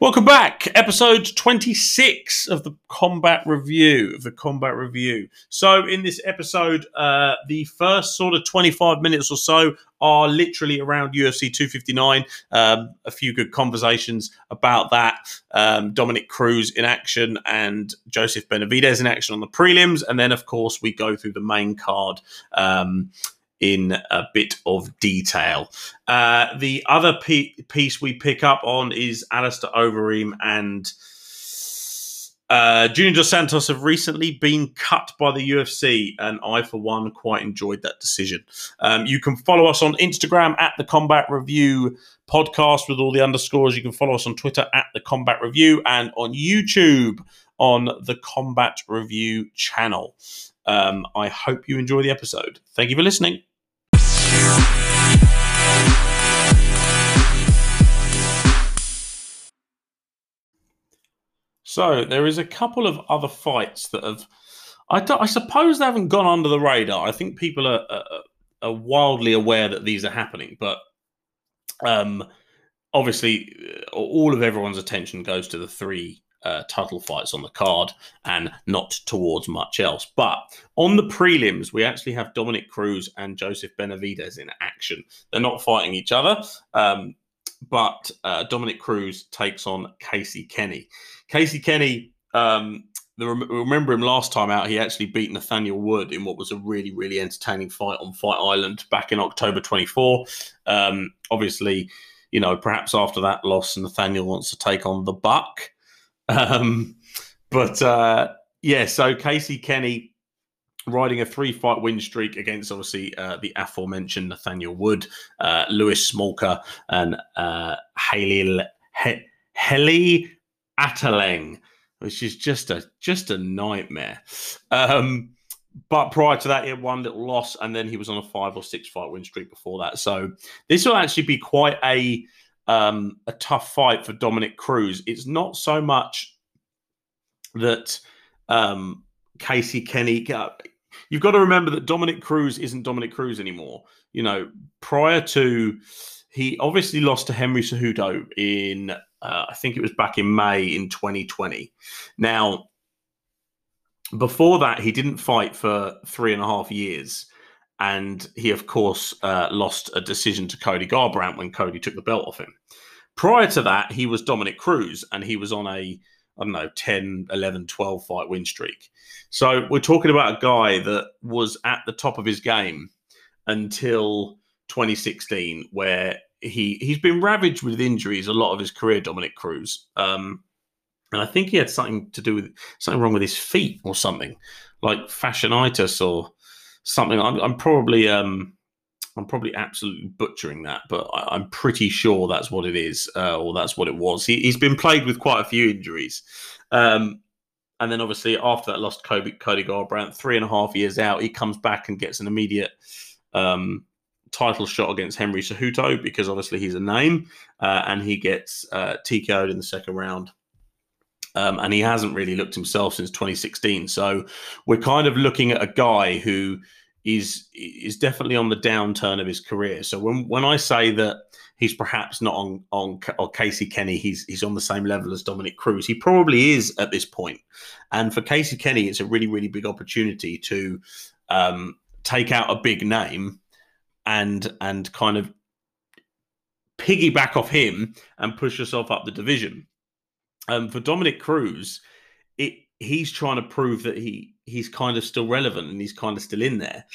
Welcome back, episode 26 of the Combat Review. Of the Combat Review. So, in this episode, uh, the first sort of 25 minutes or so are literally around UFC 259. Um, a few good conversations about that. Um, Dominick Cruz in action and Joseph Benavidez in action on the prelims. And then, of course, we go through the main card. Um, in a bit of detail. Uh, the other piece we pick up on is Alistair Overeem and uh, Junior Dos Santos have recently been cut by the UFC, and I, for one, quite enjoyed that decision. Um, you can follow us on Instagram at the Combat Review podcast with all the underscores. You can follow us on Twitter at the Combat Review and on YouTube on the Combat Review channel. Um, I hope you enjoy the episode. Thank you for listening. So there is a couple of other fights that have, I, I suppose they haven't gone under the radar. I think people are, are, are wildly aware that these are happening, but um, obviously uh, all of everyone's attention goes to the three uh, title fights on the card and not towards much else. But on the prelims, we actually have Dominick Cruz and Joseph Benavidez in action. They're not fighting each other, um, but uh, Dominick Cruz takes on Casey Kenny. Casey Kenny, um, the, remember him last time out, he actually beat Nathaniel Wood in what was a really, really entertaining fight on Fight Island back in October 24. Um, obviously, you know, perhaps after that loss, Nathaniel wants to take on the Buck. Um, but uh, yeah, so Casey Kenny riding a three fight win streak against obviously uh, the aforementioned Nathaniel Wood, uh, Louis Smolka, and uh, Haley he- Heli Alateng, which is just a just a nightmare. Um, but prior to that, he had one little loss, and then he was on a five or six fight win streak before that. So this will actually be quite a um, a tough fight for Dominick Cruz. It's not so much that um, Casey Kenny. You've got to remember that Dominick Cruz isn't Dominick Cruz anymore. You know, prior to he obviously lost to Henry Cejudo in uh, I think it was back in May in 2020. Now, before that, he didn't fight for three and a half years. And he, of course, uh, lost a decision to Cody Garbrandt when Cody took the belt off him. Prior to that, he was Dominick Cruz and he was on a, I don't know, 10, 11, 12 fight win streak. So we're talking about a guy that was at the top of his game until 2016, where he, he's been ravaged with injuries a lot of his career, Dominick Cruz. Um, and I think he had something to do with something wrong with his feet or something, like fasciitis or something. I'm, I'm probably um, I'm probably absolutely butchering that, but I, am pretty sure that's what it is, uh, or that's what it was. He, has been plagued with quite a few injuries, um, and then obviously after that, lost Cody, Cody Garbrandt three and a half years out. He comes back and gets an immediate um, title shot against Henry Cejudo because obviously he's a name, uh, and he gets uh, TKO'd in the second round. Um, and he hasn't really looked himself since 2016. So we're kind of looking at a guy who is is definitely on the downturn of his career. So when when I say that he's perhaps not on on or Casey Kenny, he's he's on the same level as Dominick Cruz. He probably is at this point. And for Casey Kenny, it's a really really big opportunity to um, take out a big name and and kind of piggyback off him and push yourself up the division. Um, for Dominick Cruz, it he's trying to prove that he he's kind of still relevant and he's kind of still in there.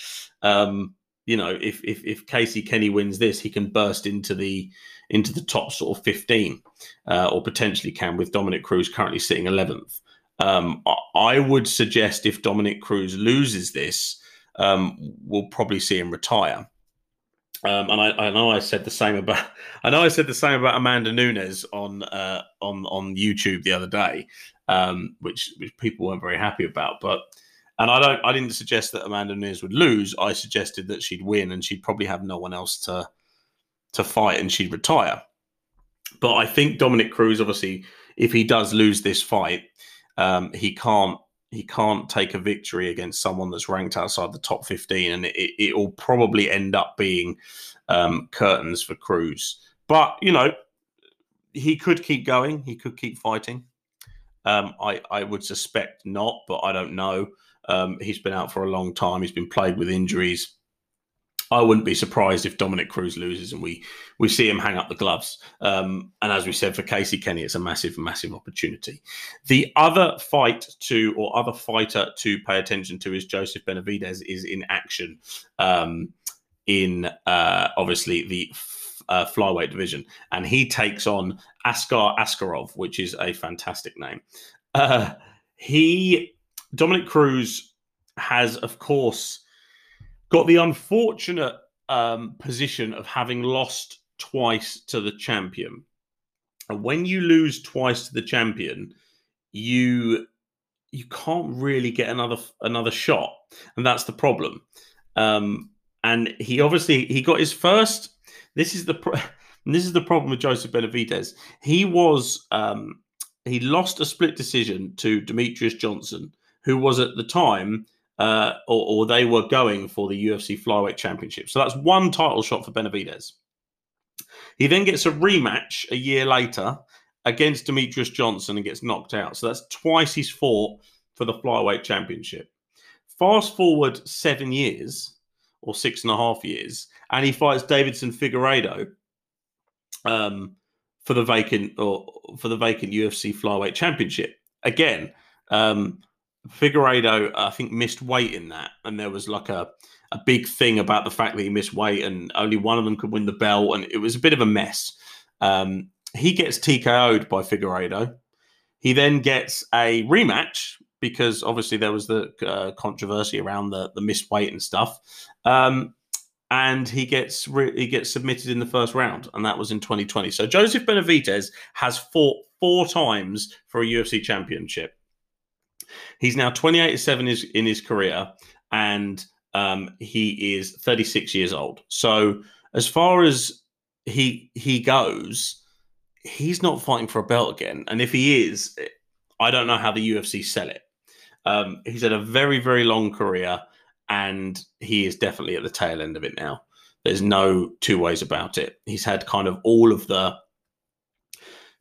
Um, you know, if if if Casey Kenny wins this, he can burst into the into the top sort of fifteen, uh, or potentially can with Dominick Cruz currently sitting eleventh. Um, I would suggest if Dominick Cruz loses this, um, we'll probably see him retire. Um, and I, I, know I said the same about I know I said the same about Amanda Nunes on uh, on on YouTube the other day, um, which which people weren't very happy about. But and I don't I didn't suggest that Amanda Nunes would lose. I suggested that she'd win and she'd probably have no one else to to fight and she'd retire. But I think Dominick Cruz, obviously, if he does lose this fight, um, he can't he can't take a victory against someone that's ranked outside the top 15 and it, will probably end up being um, curtains for cruz but you know he could keep going. He could keep fighting. Um, I I would suspect not, but I don't know. Um, he's been out for a long time. He's been plagued with injuries. I wouldn't be surprised if Dominick Cruz loses and we we see him hang up the gloves. Um, and as we said for Casey Kenny, it's a massive, massive opportunity. The other fight to or other fighter to pay attention to is Joseph Benavidez is in action um, in uh, obviously the uh, flyweight division, and he takes on Askar Askarov, which is a fantastic name. Uh, he Dominick Cruz has, of course got the unfortunate um, position of having lost twice to the champion. And when you lose twice to the champion, you you can't really get another another shot, and that's the problem. Um, and he obviously he got his first. This is the pro- this is the problem with Joseph Benavidez. He was um, he lost a split decision to Demetrious Johnson, who was at the time uh, or, or, they were going for the UFC Flyweight Championship. So that's one title shot for Benavidez. He then gets a rematch a year later against Demetrious Johnson and gets knocked out. So that's twice he's fought for the Flyweight Championship. Fast forward seven years or six and a half years, and he fights Deiveson Figueiredo um, for the vacant or for the vacant UFC Flyweight Championship. Again, um, Figueiredo, I think, missed weight in that, and there was like a a big thing about the fact that he missed weight, and only one of them could win the belt, and it was a bit of a mess. Um, he gets TKO'd by Figueiredo. He then gets a rematch because obviously there was the uh, controversy around the the missed weight and stuff. Um, and he gets re- he gets submitted in the first round, and that was in 2020. So Joseph Benavidez has fought four times for a UFC championship. He's now 28 7 is in his career, and um, he is 36 years old. So as far as he he goes, he's not fighting for a belt again. And if he is, I don't know how the UFC sell it. Um, he's had a very very long career, and he is definitely at the tail end of it now. There's no two ways about it. He's had kind of all of the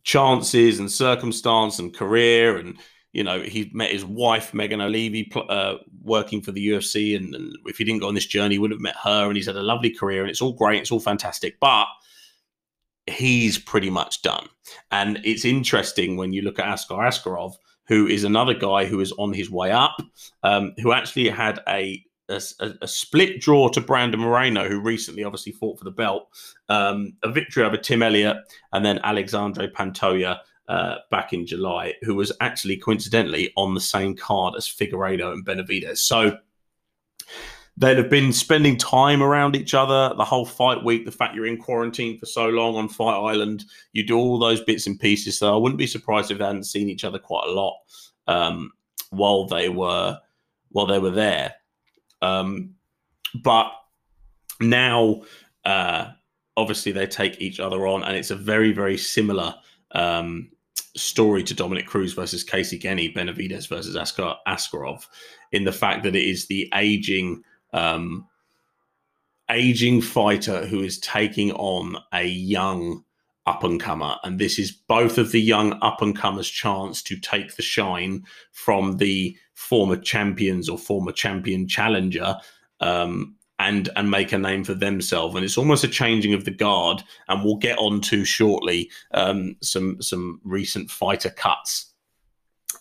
chances and circumstance and career and you know, he met his wife, Megan Olivi, uh, working for the UFC. And, and, if he didn't go on this journey, he would have met her. And he's had a lovely career and it's all great. It's all fantastic. But he's pretty much done. And it's interesting when you look at Askar Askarov, who is another guy who is on his way up, um, who actually had a a, a, split draw to Brandon Moreno, who recently obviously fought for the belt, um, a victory over Tim Elliott, and then Alexandre Pantoja uh, back in July, who was actually coincidentally on the same card as Figueiredo and Benavidez. So they'd have been spending time around each other the whole fight week. The fact you're in quarantine for so long on Fight Island, you do all those bits and pieces. So I wouldn't be surprised if they hadn't seen each other quite a lot um, while they were while they were there. Um, but now, uh, obviously, they take each other on, and it's a very very similar um, story to Dominick Cruz versus Casey Kenny, Benavidez versus Askar Askarov, in the fact that it is the aging, um, aging fighter who is taking on a young up and comer, and this is both of the young up and comers' chance to take the shine from the former champions or former champion challenger. Um, and and make a name for themselves. And it's almost a changing of the guard. And we'll get on to shortly um, some some recent fighter cuts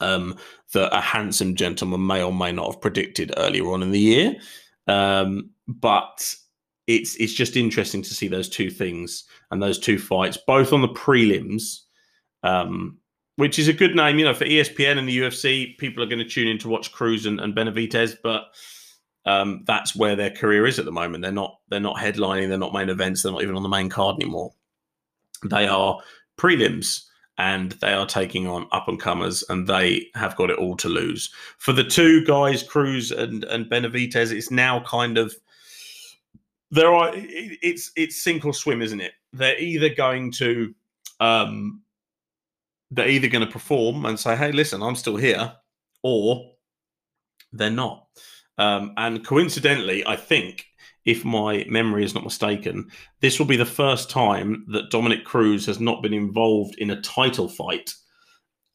um, that a handsome gentleman may or may not have predicted earlier on in the year. Um, but it's it's just interesting to see those two things and those two fights, both on the prelims. Um, which is a good name, you know, for ESPN and the UFC. People are going to tune in to watch Cruz and, and Benavidez, but um, that's where their career is at the moment. They're not they're not headlining, they're not main events, they're not even on the main card anymore. They are prelims and they are taking on up and comers and they have got it all to lose. For the two guys, Cruz and, and Benavidez, it's now kind of there are it's it's sink or swim, isn't it? They're either going to um they're either going to perform and say, hey, listen, I'm still here, or they're not. Um, and coincidentally, I think if my memory is not mistaken, this will be the first time that Dominick Cruz has not been involved in a title fight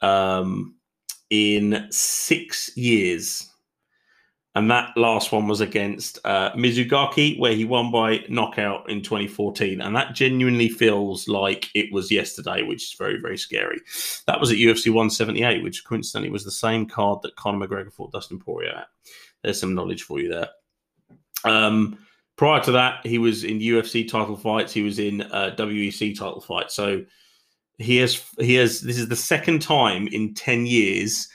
um, in six years. And that last one was against uh, Mizugaki, where he won by knockout in 2014. And that genuinely feels like it was yesterday, which is very, very scary. That was at UFC 178, which coincidentally was the same card that Conor McGregor fought Dustin Poirier at. There's some knowledge for you there. Um, prior to that, he was in UFC title fights. He was in uh, WEC title fights. So he has he has this is the second time in 10 years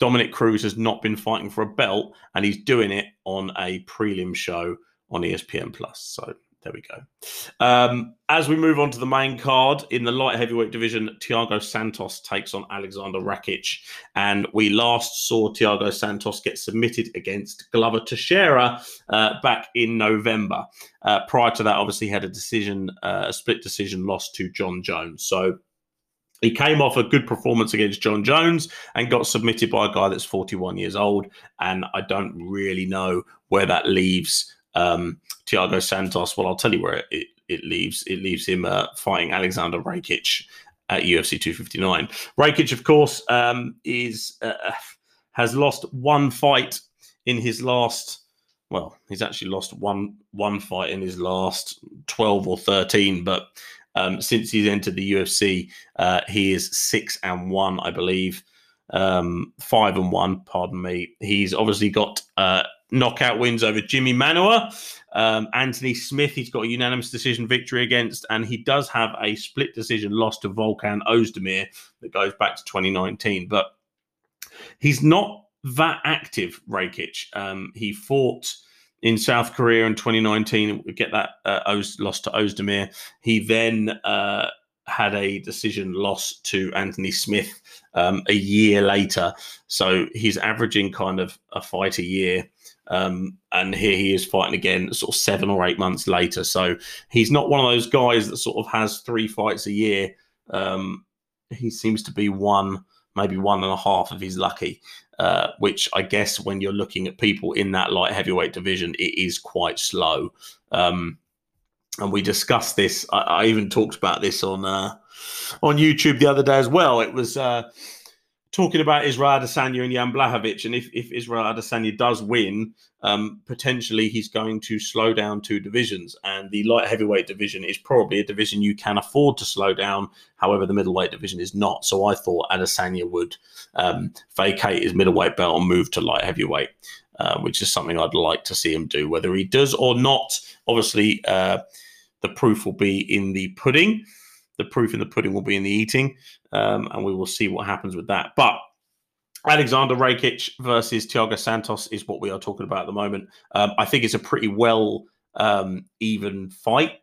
Dominick Cruz has not been fighting for a belt and he's doing it on a prelim show on ESPN Plus. So there we go. Um, as we move on to the main card in the light heavyweight division, Thiago Santos takes on Alexander Rakic. And we last saw Thiago Santos get submitted against Glover Teixeira uh, back in November. Uh, prior to that, obviously, had a decision, uh, a split decision loss to Jon Jones. So he came off a good performance against Jon Jones and got submitted by a guy that's 41 years old. And I don't really know where that leaves um, Thiago Santos. Well, I'll tell you where it, it leaves. It leaves him uh, fighting Alexander Rakic at UFC 259. Rakic, of course, um, is uh, has lost one fight in his last. Well, he's actually lost one one fight in his last 12 or 13, but um, since he's entered the UFC, uh, he is six and one, I believe. Um, five and one, pardon me. He's obviously got uh, knockout wins over Jimmy Manuwa, um, Anthony Smith. He's got a unanimous decision victory against, and he does have a split decision loss to Volkan Ozdemir that goes back to 2019. But he's not that active, Rakic. Um, he fought in South Korea in 2019, get that uh, Oz, loss to Ozdemir. He then uh, had a decision loss to Anthony Smith um, a year later. So he's averaging kind of a fight a year. Um, and here he is fighting again, sort of seven or eight months later. So he's not one of those guys that sort of has three fights a year. Um, he seems to be one, maybe one and a half if he's lucky. Uh, which I guess when you're looking at people in that light heavyweight division, it is quite slow. Um, and we discussed this. I, I, even talked about this on uh, on YouTube the other day as well. It was uh, talking about Israel Adesanya and Jan Blachowicz, and if, if Israel Adesanya does win, um, potentially he's going to slow down two divisions, and the light heavyweight division is probably a division you can afford to slow down. However, the middleweight division is not. So I thought Adesanya would um, vacate his middleweight belt and move to light heavyweight, uh, which is something I'd like to see him do. Whether he does or not, obviously, uh, the proof will be in the pudding the proof in the pudding will be in the eating, um, and we will see what happens with that. But Alexander Rakic versus Thiago Santos is what we are talking about at the moment. Um, I think it's a pretty well um, even fight.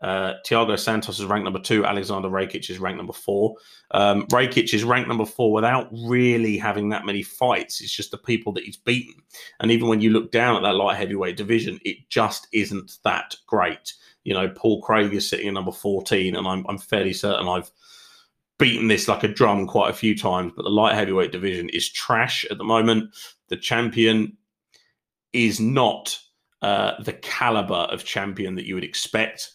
Uh, Thiago Santos is ranked number two. Alexander Rakic is ranked number four. Um, Rakic is ranked number four without really having that many fights. It's just the people that he's beaten. And even when you look down at that light heavyweight division, it just isn't that great you know, Paul Craig is sitting at number 14, and I'm, I'm fairly certain I've beaten this like a drum quite a few times, but the light heavyweight division is trash at the moment. The champion is not uh, the caliber of champion that you would expect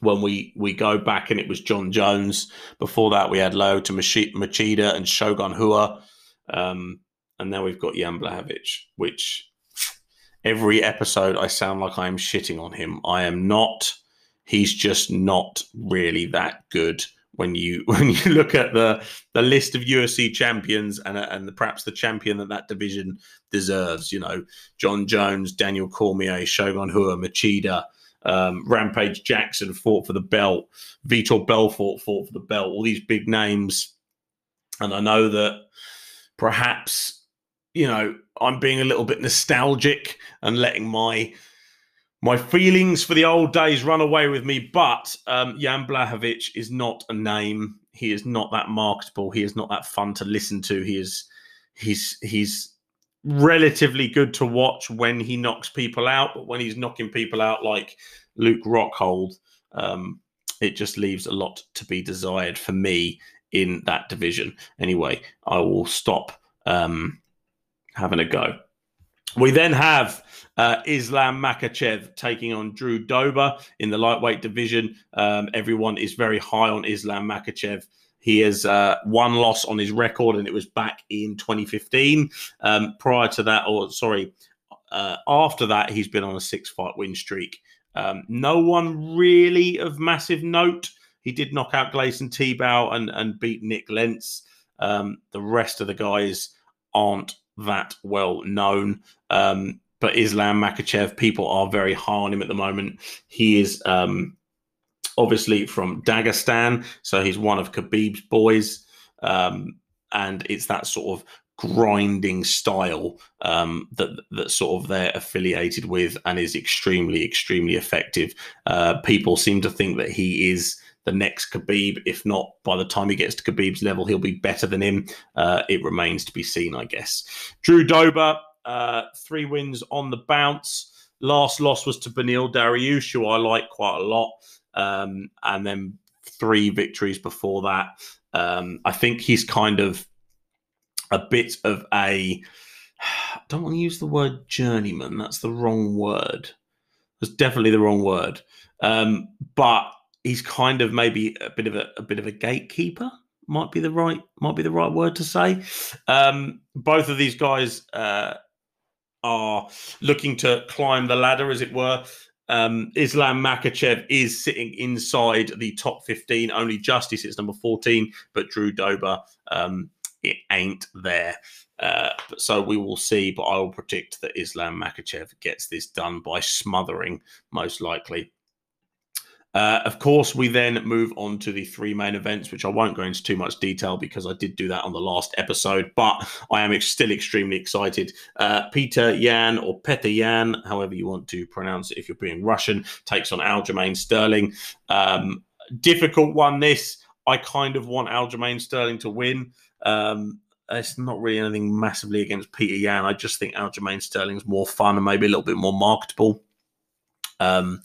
when we we go back and it was Jon Jones. Before that, we had Lyoto Machida and Shogun Rua. Um, and now we've got Jan Blachowicz, which every episode I sound like I am shitting on him. I am not. He's just not really that good when you when you look at the the list of UFC champions and and the, perhaps the champion that that division deserves. You know, Jon Jones, Daniel Cormier, Shogun Rua, Machida. Um, Rampage Jackson fought for the belt. Vitor Belfort fought for the belt. All these big names, and I know that perhaps you know, I'm being a little bit nostalgic and letting my my feelings for the old days run away with me. But um, Jan Blachowicz is not a name. He is not that marketable. He is not that fun to listen to. He is he's he's relatively good to watch when he knocks people out, but when he's knocking people out like Luke Rockhold, um, it just leaves a lot to be desired for me in that division. Anyway, I will stop um, having a go. We then have uh, Islam Makhachev taking on Drew Dober in the lightweight division. Um, everyone is very high on Islam Makhachev. He has uh, one loss on his record, and it was back in 2015. Um, prior to that, or sorry, uh, after that, he's been on a six fight win streak. Um, no one really of massive note. He did knock out Gleison Tibau and, and beat Nick Lentz. Um, the rest of the guys aren't that well known. Um, but Islam Makhachev, people are very high on him at the moment. He is um, obviously from Dagestan, so he's one of Khabib's boys. Um, and it's that sort of grinding style um, that that sort of they're affiliated with and is extremely extremely effective. Uh, people seem to think that he is the next Khabib. If not, by the time he gets to Khabib's level, he'll be better than him. Uh, it remains to be seen, I guess. Drew Dober, uh, three wins on the bounce. Last loss was to Beneil Dariush, who I like quite a lot. Um, and then three victories before that. Um, I think he's kind of a bit of a I don't want to use the word journeyman. That's the wrong word. That's definitely the wrong word. Um, but he's kind of maybe a bit of a, a, bit of a gatekeeper. Might be the right might be the right word to say. Um, both of these guys uh, are looking to climb the ladder, as it were. Um, Islam Makhachev is sitting inside the top 15, only Justice is number 14, but Drew Dober um, it ain't there. Uh, so we will see, but I will predict that Islam Makhachev gets this done by smothering, most likely. Uh, of course, we then move on to the three main events, which I won't go into too much detail because I did do that on the last episode, but I am still extremely excited. Uh, Peter Yan, or Peter Yan, however you want to pronounce it if you're being Russian, takes on Aljamain Sterling. Um, difficult one, this. I kind of want Aljamain Sterling to win. Um, it's not really anything massively against Peter Yan. I just think Aljamain Sterling's more fun and maybe a little bit more marketable. Um,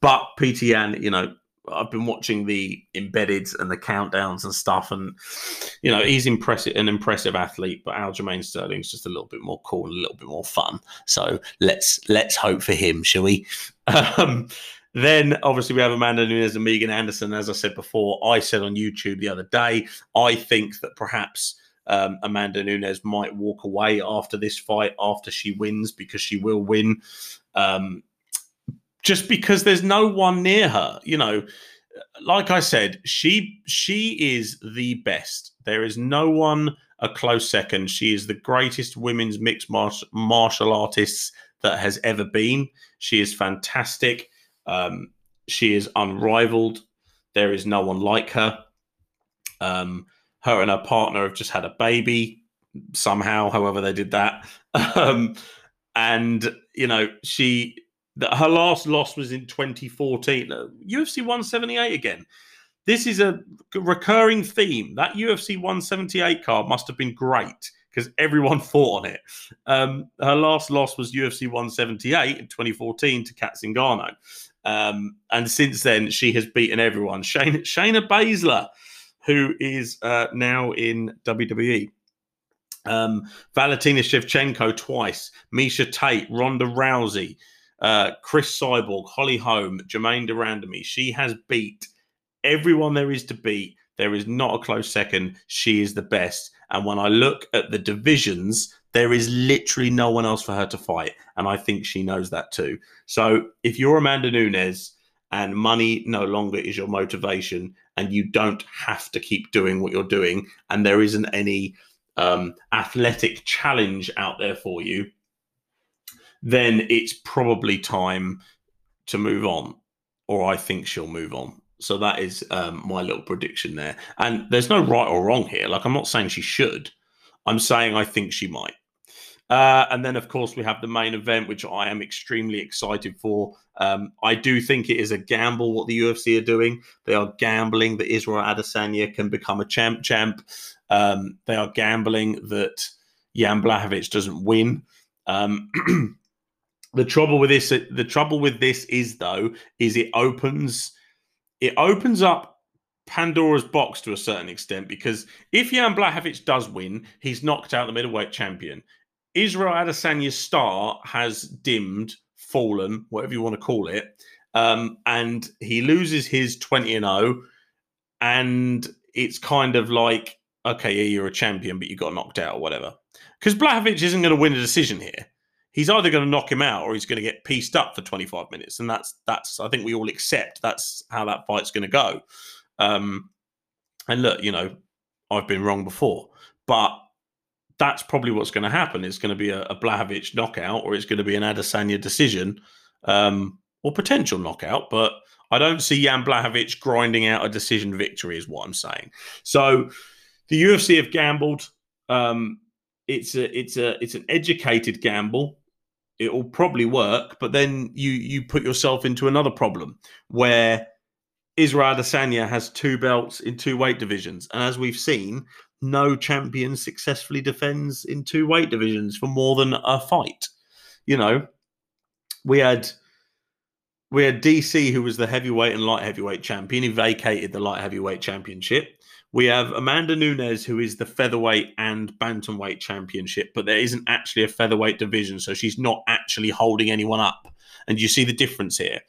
but PTN, you know, I've been watching the embedded and the countdowns and stuff, and you know he's impressive, an impressive athlete. But Aljamain Sterling's just a little bit more cool, and a little bit more fun. So let's let's hope for him, shall we? Um, then obviously we have Amanda Nunes and Megan Anderson. As I said before, I said on YouTube the other day, I think that perhaps um, Amanda Nunes might walk away after this fight after she wins because she will win. Um, just because there's no one near her, you know. Like I said, she she is the best. There is no one a close second. She is the greatest women's mixed martial, martial artist that has ever been. She is fantastic. Um, she is unrivaled. There is no one like her. Um, her and her partner have just had a baby somehow, however they did that. Um, and you know, she her last loss was in 2014. UFC 178 again. This is a recurring theme. That UFC 178 card must have been great because everyone fought on it. Um, her last loss was UFC 178 in 2014 to Cat Zingano. Um, and since then, she has beaten everyone. Shayna, Shayna Baszler, who is uh, now in WWE. Um, Valentina Shevchenko twice, Miesha Tate, Ronda Rousey, uh, Cris Cyborg, Holly Holm, Germaine de Randamie. She has beat everyone there is to beat. There is not a close second. She is the best. And when I look at the divisions, there is literally no one else for her to fight. And I think she knows that too. So if you're Amanda Nunes and money no longer is your motivation and you don't have to keep doing what you're doing and there isn't any um, athletic challenge out there for you, then it's probably time to move on. Or I think she'll move on. So that is um, my little prediction there. And there's no right or wrong here. Like, I'm not saying she should. I'm saying I think she might. Uh, and then, of course, we have the main event, which I am extremely excited for. Um, I do think it is a gamble what the UFC are doing. They are gambling that Israel Adesanya can become a champ. Champ. Um, they are gambling that Jan Blachowicz doesn't win. Um, the trouble with this, the trouble with this is though, is it opens, it opens up Pandora's box to a certain extent because if Jan Blachowicz does win, he's knocked out the middleweight champion Israel Adesanya's star has dimmed, fallen, whatever you want to call it, um, and he loses his 20 and 0, and it's kind of like, okay, yeah, you're a champion, but you got knocked out or whatever. Because Blachowicz isn't going to win a decision here. He's either going to knock him out or he's going to get pieced up for 25 minutes, and that's that's I think we all accept that's how that fight's going to go. Um, and look, you know, I've been wrong before, but that's probably what's going to happen. It's going to be a, a Blachowicz knockout, or it's going to be an Adesanya decision, um, or potential knockout. But I don't see Jan Blachowicz grinding out a decision victory, is what I'm saying. So the UFC have gambled. Um, it's a it's a it's an educated gamble. It will probably work, but then you you put yourself into another problem where Israel Adesanya has two belts in two weight divisions, and as we've seen, no champion successfully defends in two weight divisions for more than a fight. You know, we had we had DC who was the heavyweight and light heavyweight champion. He vacated the light heavyweight championship. We have Amanda Nunes, who is the featherweight and bantamweight championship, but there isn't actually a featherweight division, so she's not actually holding anyone up. And you see the difference here.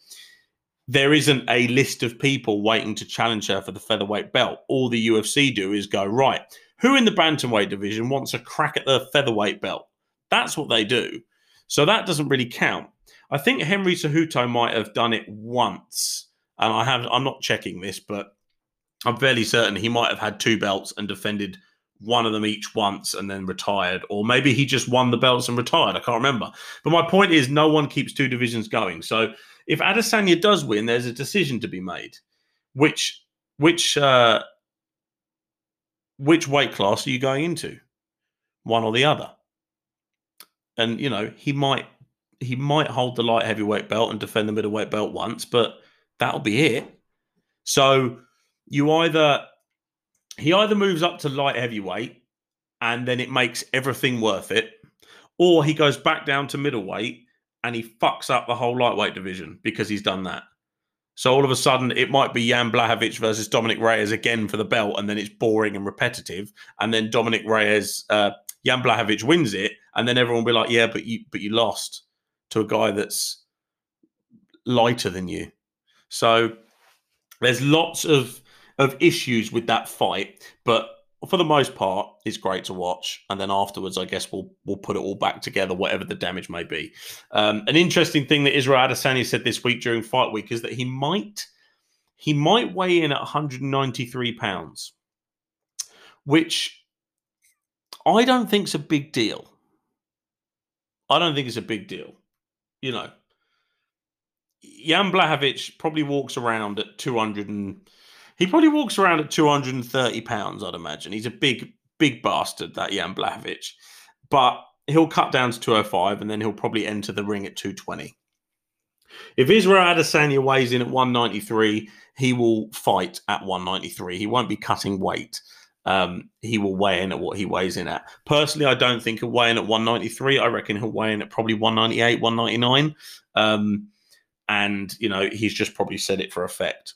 There isn't a list of people waiting to challenge her for the featherweight belt. All the UFC do is go, right, who in the bantamweight division wants a crack at the featherweight belt? That's what they do. So that doesn't really count. I think Henry Cejudo might have done it once. And I have I'm not checking this, but I'm fairly certain he might have had two belts and defended one of them each once and then retired, or maybe he just won the belts and retired. I can't remember. But my point is, no one keeps two divisions going. So if Adesanya does win, there's a decision to be made. Which which uh, which weight class are you going into? One or the other? And you know he might he might hold the light heavyweight belt and defend the middleweight belt once, but that'll be it. So you either he either moves up to light heavyweight and then it makes everything worth it, or he goes back down to middleweight and he fucks up the whole lightweight division because he's done that. So all of a sudden, it might be Jan Blachowicz versus Dominick Reyes again for the belt, and then it's boring and repetitive. And then Dominick Reyes, uh, Jan Blachowicz wins it, and then everyone will be like, "Yeah, but you, but you lost to a guy that's lighter than you." So there's lots of of issues with that fight, but for the most part, it's great to watch. And then afterwards, I guess we'll we'll put it all back together, whatever the damage may be. Um, an interesting thing that Israel Adesanya said this week during fight week is that he might he might weigh in at 193 pounds, which I don't think is a big deal. I don't think it's a big deal. You know, Jan Blachowicz probably walks around at 200 and he probably walks around at 230 pounds, I'd imagine. He's a big, big bastard, that Jan Blachowicz. But he'll cut down to 205 and then he'll probably enter the ring at 220. If Israel Adesanya weighs in at 193, he will fight at 193. He won't be cutting weight. Um, he will weigh in at what he weighs in at. Personally, I don't think he'll weigh in at 193. I reckon he'll weigh in at probably 198, 199. Um, and, you know, he's just probably said it for effect.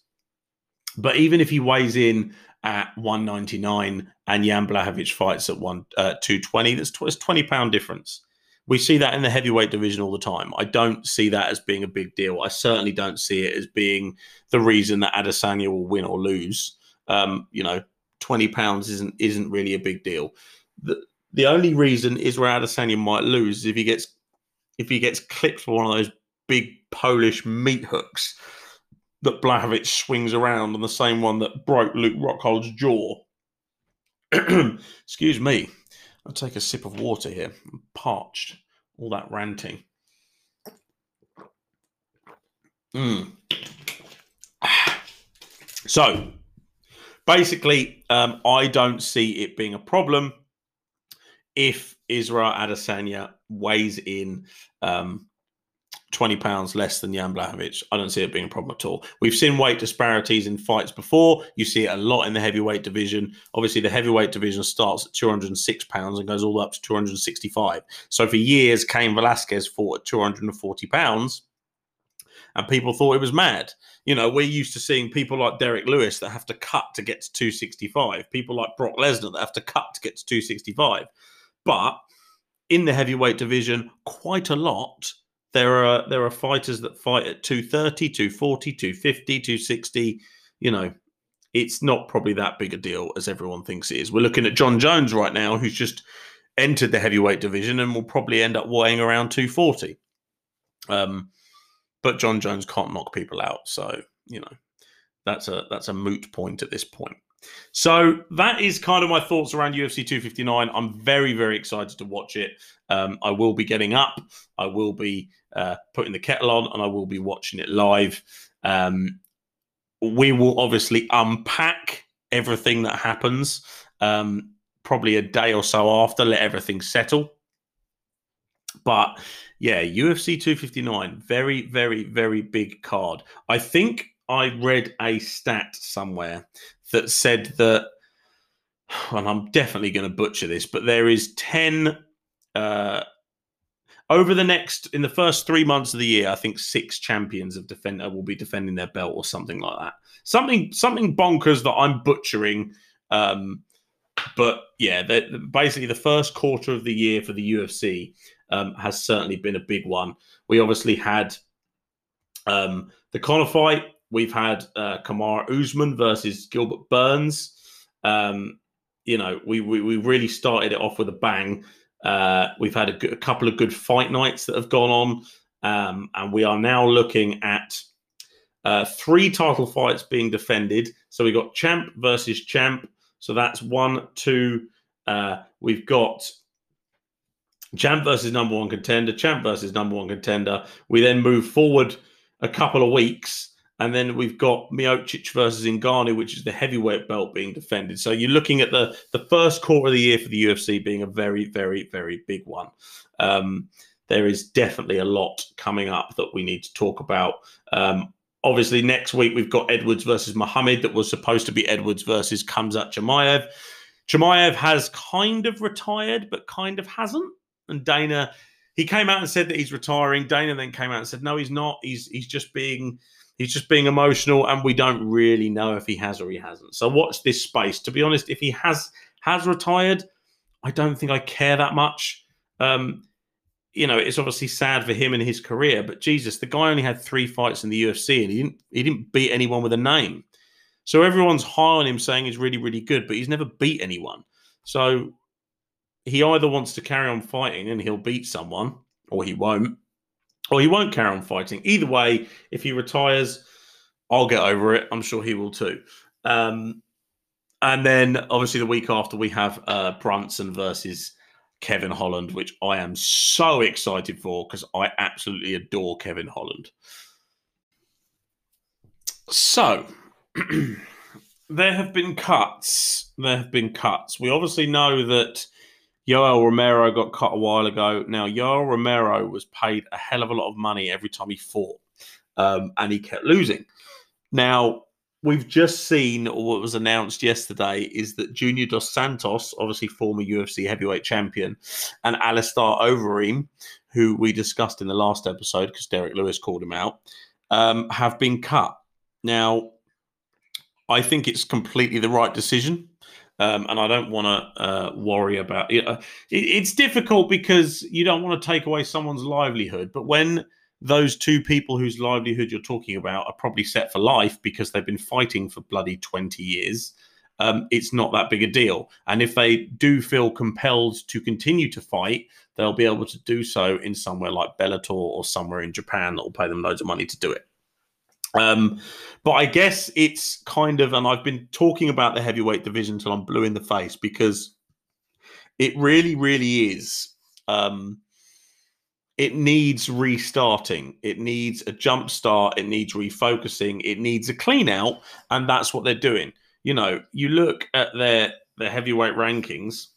But even if he weighs in at 199 and Jan Blachowicz fights at one uh, 220, that's tw- 20 pound difference. We see that in the heavyweight division all the time. I don't see that as being a big deal. I certainly don't see it as being the reason that Adesanya will win or lose. Um, you know, 20 pounds isn't isn't really a big deal. The the only reason Israel Adesanya might lose is if he gets if he gets clipped for one of those big Polish meat hooks that Blachowicz swings around on the same one that broke Luke Rockhold's jaw. Excuse me. I'll take a sip of water here. I'm parched. All that ranting. Mm. So, basically, um, I don't see it being a problem if Israel Adesanya weighs in um, 20 pounds less than Jan Blachowicz. I don't see it being a problem at all. We've seen weight disparities in fights before. You see it a lot in the heavyweight division. Obviously, the heavyweight division starts at 206 pounds and goes all up to 265. So for years, Cain Velasquez fought at 240 pounds, and people thought it was mad. You know, we're used to seeing people like Derrick Lewis that have to cut to get to 265, people like Brock Lesnar that have to cut to get to 265. But in the heavyweight division quite a lot. There are there are fighters that fight at 230, 240, 250, 260. You know, it's not probably that big a deal as everyone thinks it is. We're looking at Jon Jones right now, who's just entered the heavyweight division and will probably end up weighing around 240. Um, but Jon Jones can't knock people out, so you know that's a that's a moot point at this point. So that is kind of my thoughts around UFC 259. I'm very very excited to watch it. Um, I will be getting up. I will be uh, putting the kettle on, and I will be watching it live. Um, we will obviously unpack everything that happens. Um, probably a day or so after, let everything settle. But yeah, UFC 259, very, very, very big card. I think I read a stat somewhere that said that, and I'm definitely going to butcher this, but there is 10 uh, over the next in the first three months of the year, I think six champions of defender will be defending their belt or something like that. Something something bonkers that I'm butchering. Um, but yeah, basically the first quarter of the year for the UFC um, has certainly been a big one. We obviously had um, the Conor fight. We've had uh, Kamaru Usman versus Gilbert Burns. Um, you know, we, we, we really started it off with a bang. Uh, we've had a, good, a, couple of good fight nights that have gone on, um, and we are now looking at uh, three title fights being defended. So we got champ versus champ, so that's one, two. Uh, we've got champ versus number one contender, champ versus number one contender. We then move forward a couple of weeks, and then we've got Miocic versus Ngannou, which is the heavyweight belt being defended. So you're looking at the the first quarter of the year for the UFC being a very, very, very big one. Um, there is definitely a lot coming up that we need to talk about. Um, Obviously, next week we've got Edwards versus Muhammad that was supposed to be Edwards versus Khamzat Chimaev. Chimaev has kind of retired, but kind of hasn't. And Dana, he came out and said that he's retiring. Dana then came out and said, no, he's not. He's he's just being he's just being emotional, and we don't really know if he has or he hasn't. So watch this space. To be honest, if he has has retired, I don't think I care that much. Um, you know, it's obviously sad for him and his career, but Jesus, the guy only had three fights in the UFC and he didn't he didn't beat anyone with a name. So everyone's high on him saying he's really, really good, but he's never beat anyone. So he either wants to carry on fighting and he'll beat someone, or he won't, or he won't carry on fighting. Either way, if he retires, I'll get over it. I'm sure he will too. Um, and then obviously the week after we have uh, Brunson versus Kevin Holland, which I am so excited for because I absolutely adore Kevin Holland. So, there have been cuts. There have been cuts. We obviously know that Yoel Romero got cut a while ago. Now, Yoel Romero was paid a hell of a lot of money every time he fought, um, and he kept losing. Now, we've just seen, what was announced yesterday, is that Junior Dos Santos, obviously former UFC heavyweight champion, and Alistair Overeem, who we discussed in the last episode because Derrick Lewis called him out, um, have been cut. Now, I think it's completely the right decision. Um, and I don't want to uh, worry about it. It's difficult because you don't want to take away someone's livelihood. But when those two people whose livelihood you're talking about are probably set for life because they've been fighting for bloody 20 years. Um, it's not that big a deal. And if they do feel compelled to continue to fight, they'll be able to do so in somewhere like Bellator or somewhere in Japan that will pay them loads of money to do it. Um, but I guess it's kind of, and I've been talking about the heavyweight division till I'm blue in the face because it really, really is. Um, it needs restarting. It needs a jump start. It needs refocusing. It needs a clean out, and that's what they're doing. You know, you look at their their heavyweight rankings,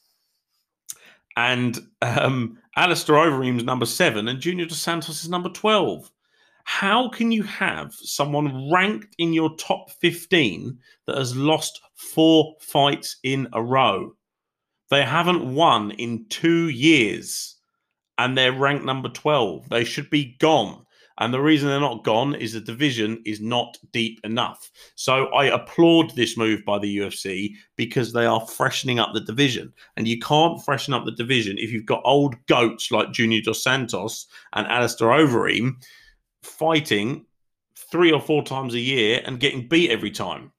and um, Alistair Overeem's number seven, and Junior Dos Santos is number twelve. How can you have someone ranked in your top fifteen that has lost four fights in a row? They haven't won in two years and they're ranked number 12. They should be gone. And the reason they're not gone is the division is not deep enough. So I applaud this move by the UFC because they are freshening up the division. And you can't freshen up the division if you've got old goats like Junior Dos Santos and Alistair Overeem fighting three or four times a year and getting beat every time.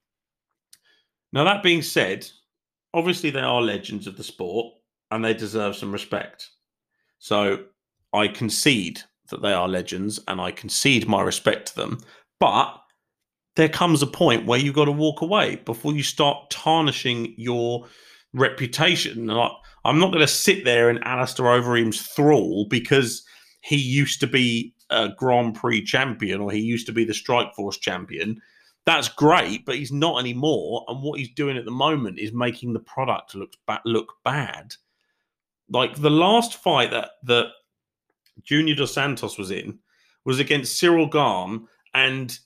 Now, that being said, obviously they are legends of the sport and they deserve some respect. So I concede that they are legends and I concede my respect to them. But there comes a point where you've got to walk away before you start tarnishing your reputation. I'm not going to sit there in Alistair Overeem's thrall because he used to be a Grand Prix champion or he used to be the Strikeforce champion. That's great, but he's not anymore. And what he's doing at the moment is making the product look ba- look bad. Like the last fight that that Junior Dos Santos was in was against Cyril Gane, and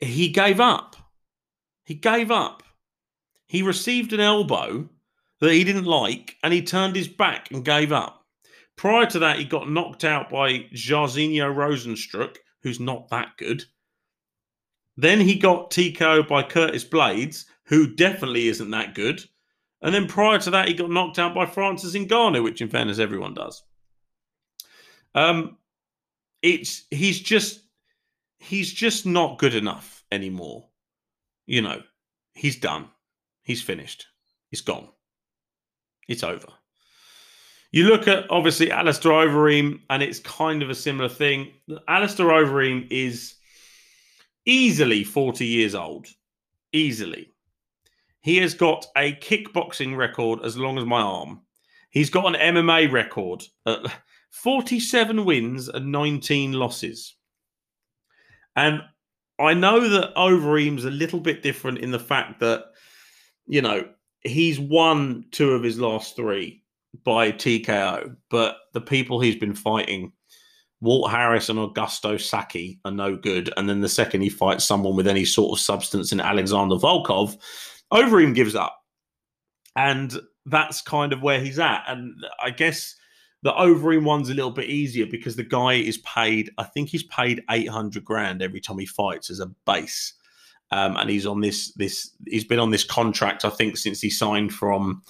he gave up. He gave up. He received an elbow that he didn't like, and he turned his back and gave up. Prior to that, he got knocked out by Jairzinho Rozenstruik, who's not that good. Then he got TKO by Curtis Blaydes, who definitely isn't that good. And then prior to that, he got knocked out by Francis Ngannou, which in fairness everyone does. Um, it's he's just he's just not good enough anymore. You know, he's done. He's finished. He's gone. It's over. You look at obviously Alistair Overeem, and it's kind of a similar thing. Alistair Overeem is easily 40 years old. Easily. He has got a kickboxing record as long as my arm. He's got an MMA record. Uh, 47 wins and 19 losses. And I know that Overeem's a little bit different in the fact that, you know, he's won two of his last three by TKO, but the people he's been fighting, Walt Harris and Augusto Sakai, are no good. And then the second he fights someone with any sort of substance in Alexander Volkov, Overeem gives up. And that's kind of where he's at. And I guess the Overeem one's a little bit easier because the guy is paid. I think he's paid eight hundred grand every time he fights as a base, um, and he's on this this. He's been on this contract. I think since he signed from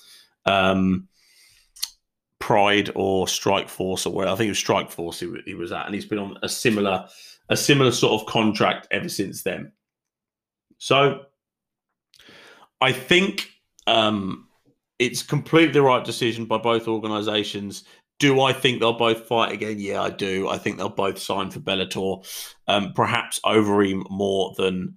um, Pride or Strike Force or where I think it was Strike Force he, he was at, and he's been on a similar a similar sort of contract ever since then. So I think um, it's completely the right decision by both organisations do I think they'll both fight again? Yeah, I do. I think they'll both sign for Bellator. Um, perhaps Overeem more than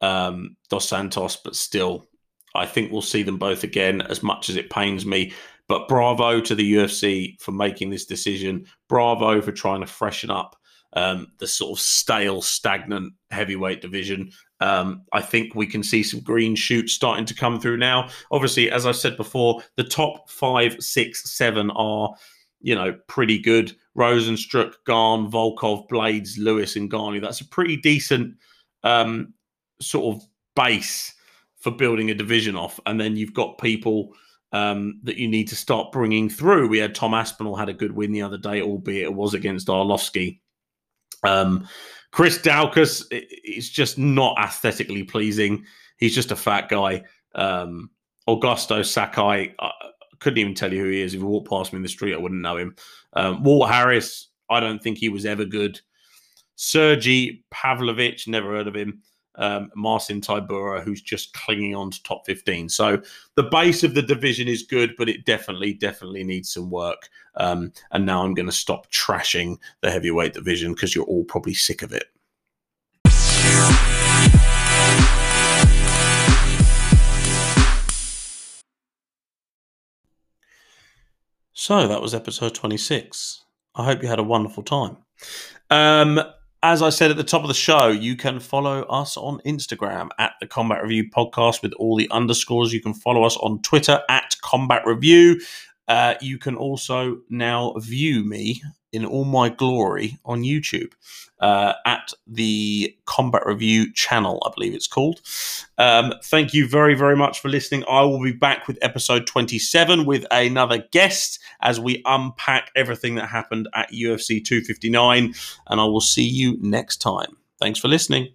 um, Dos Santos, but still, I think we'll see them both again. As much as it pains me, but bravo to the UFC for making this decision. Bravo for trying to freshen up um, the sort of stale, stagnant heavyweight division. Um, I think we can see some green shoots starting to come through now. Obviously, as I said before, the top five, six, seven are you know, pretty good. Rozenstruik, Gane, Volkov, Blaydes, Lewis, and Ngannou. That's a pretty decent um, sort of base for building a division off. And then you've got people um, that you need to start bringing through. We had Tom Aspinall had a good win the other day, albeit it was against Arlovsky. Um, Chris Daukaus is just not aesthetically pleasing. He's just a fat guy. Um, Augusto Sakai, uh, couldn't even tell you who he is. If you walked past me in the street, I wouldn't know him. Um, Walt Harris, I don't think he was ever good. Sergey Pavlovich, never heard of him. Um, Marcin Tybura, who's just clinging on to top 15. So the base of the division is good, but it definitely, definitely needs some work. Um, and now I'm going to stop trashing the heavyweight division because you're all probably sick of it. So that was episode 26. I hope you had a wonderful time. Um, as I said at the top of the show, you can follow us on Instagram at the Combat Review Podcast with all the underscores. You can follow us on Twitter at Combat Review. Uh, you can also now view me in all my glory on YouTube uh, at the Combat Review channel, I believe it's called. Um, thank you very, very much for listening. I will be back with episode 27 with another guest as we unpack everything that happened at UFC 259. And I will see you next time. Thanks for listening.